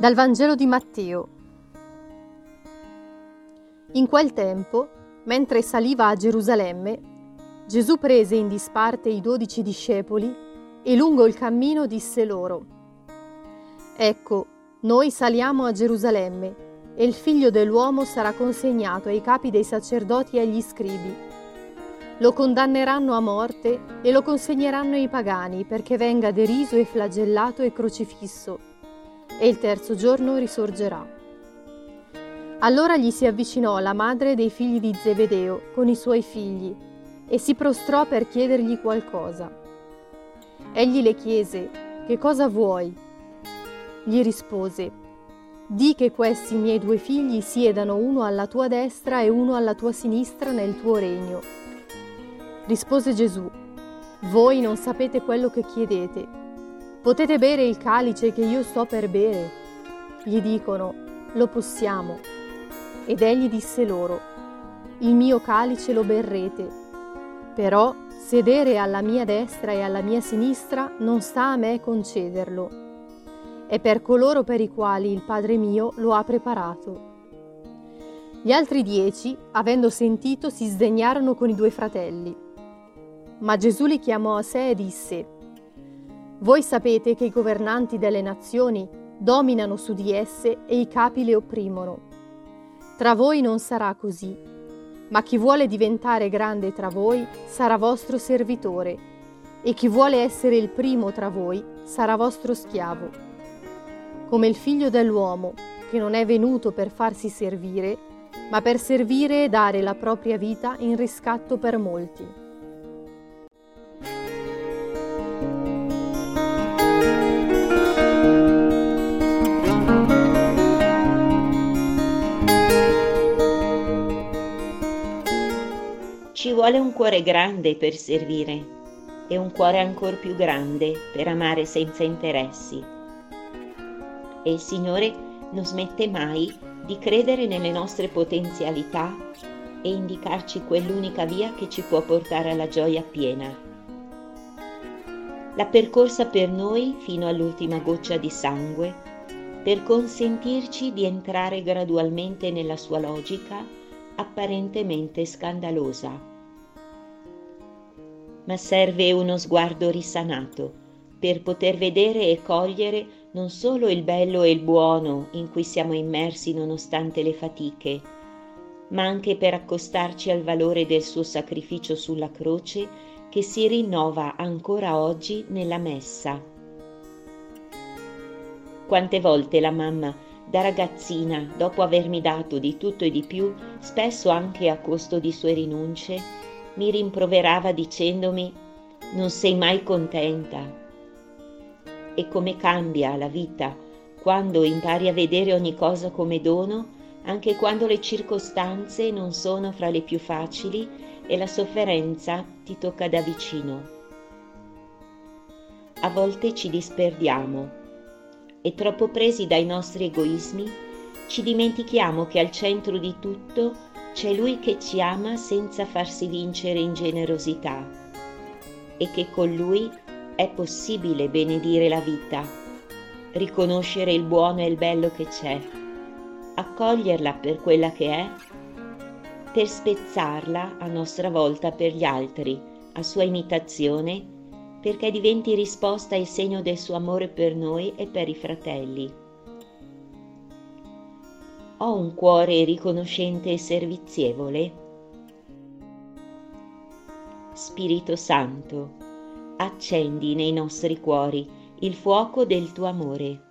Dal Vangelo di Matteo. In quel tempo, mentre saliva a Gerusalemme, Gesù prese in disparte i dodici discepoli e lungo il cammino disse loro, Ecco, noi saliamo a Gerusalemme e il figlio dell'uomo sarà consegnato ai capi dei sacerdoti e agli scribi. Lo condanneranno a morte e lo consegneranno ai pagani perché venga deriso e flagellato e crocifisso e il terzo giorno risorgerà. Allora gli si avvicinò la madre dei figli di Zebedeo con i suoi figli e si prostrò per chiedergli qualcosa. Egli le chiese, Che cosa vuoi? Gli rispose, Di che questi miei due figli siedano uno alla tua destra e uno alla tua sinistra nel tuo regno. Rispose Gesù, Voi non sapete quello che chiedete. Potete bere il calice che io sto per bere? Gli dicono, lo possiamo. Ed egli disse loro, il mio calice lo berrete. Però sedere alla mia destra e alla mia sinistra non sta a me concederlo. È per coloro per i quali il Padre mio lo ha preparato. Gli altri dieci, avendo sentito, si sdegnarono con i due fratelli. Ma Gesù li chiamò a sé e disse, voi sapete che i governanti delle nazioni dominano su di esse e i capi le opprimono. Tra voi non sarà così, ma chi vuole diventare grande tra voi sarà vostro servitore, e chi vuole essere il primo tra voi sarà vostro schiavo. Come il figlio dell'uomo, che non è venuto per farsi servire, ma per servire e dare la propria vita in riscatto per molti. Ci vuole un cuore grande per servire e un cuore ancora più grande per amare senza interessi. E il Signore non smette mai di credere nelle nostre potenzialità e indicarci quell'unica via che ci può portare alla gioia piena. L'ha percorsa per noi fino all'ultima goccia di sangue per consentirci di entrare gradualmente nella sua logica apparentemente scandalosa ma serve uno sguardo risanato per poter vedere e cogliere non solo il bello e il buono in cui siamo immersi nonostante le fatiche, ma anche per accostarci al valore del suo sacrificio sulla croce che si rinnova ancora oggi nella messa. Quante volte la mamma, da ragazzina, dopo avermi dato di tutto e di più, spesso anche a costo di sue rinunce, mi rimproverava dicendomi non sei mai contenta. E come cambia la vita quando impari a vedere ogni cosa come dono, anche quando le circostanze non sono fra le più facili e la sofferenza ti tocca da vicino. A volte ci disperdiamo e troppo presi dai nostri egoismi ci dimentichiamo che al centro di tutto c'è Lui che ci ama senza farsi vincere in generosità e che con Lui è possibile benedire la vita, riconoscere il buono e il bello che c'è, accoglierla per quella che è, per spezzarla a nostra volta per gli altri, a sua imitazione, perché diventi risposta e segno del suo amore per noi e per i fratelli. Ho un cuore riconoscente e servizievole? Spirito Santo, accendi nei nostri cuori il fuoco del tuo amore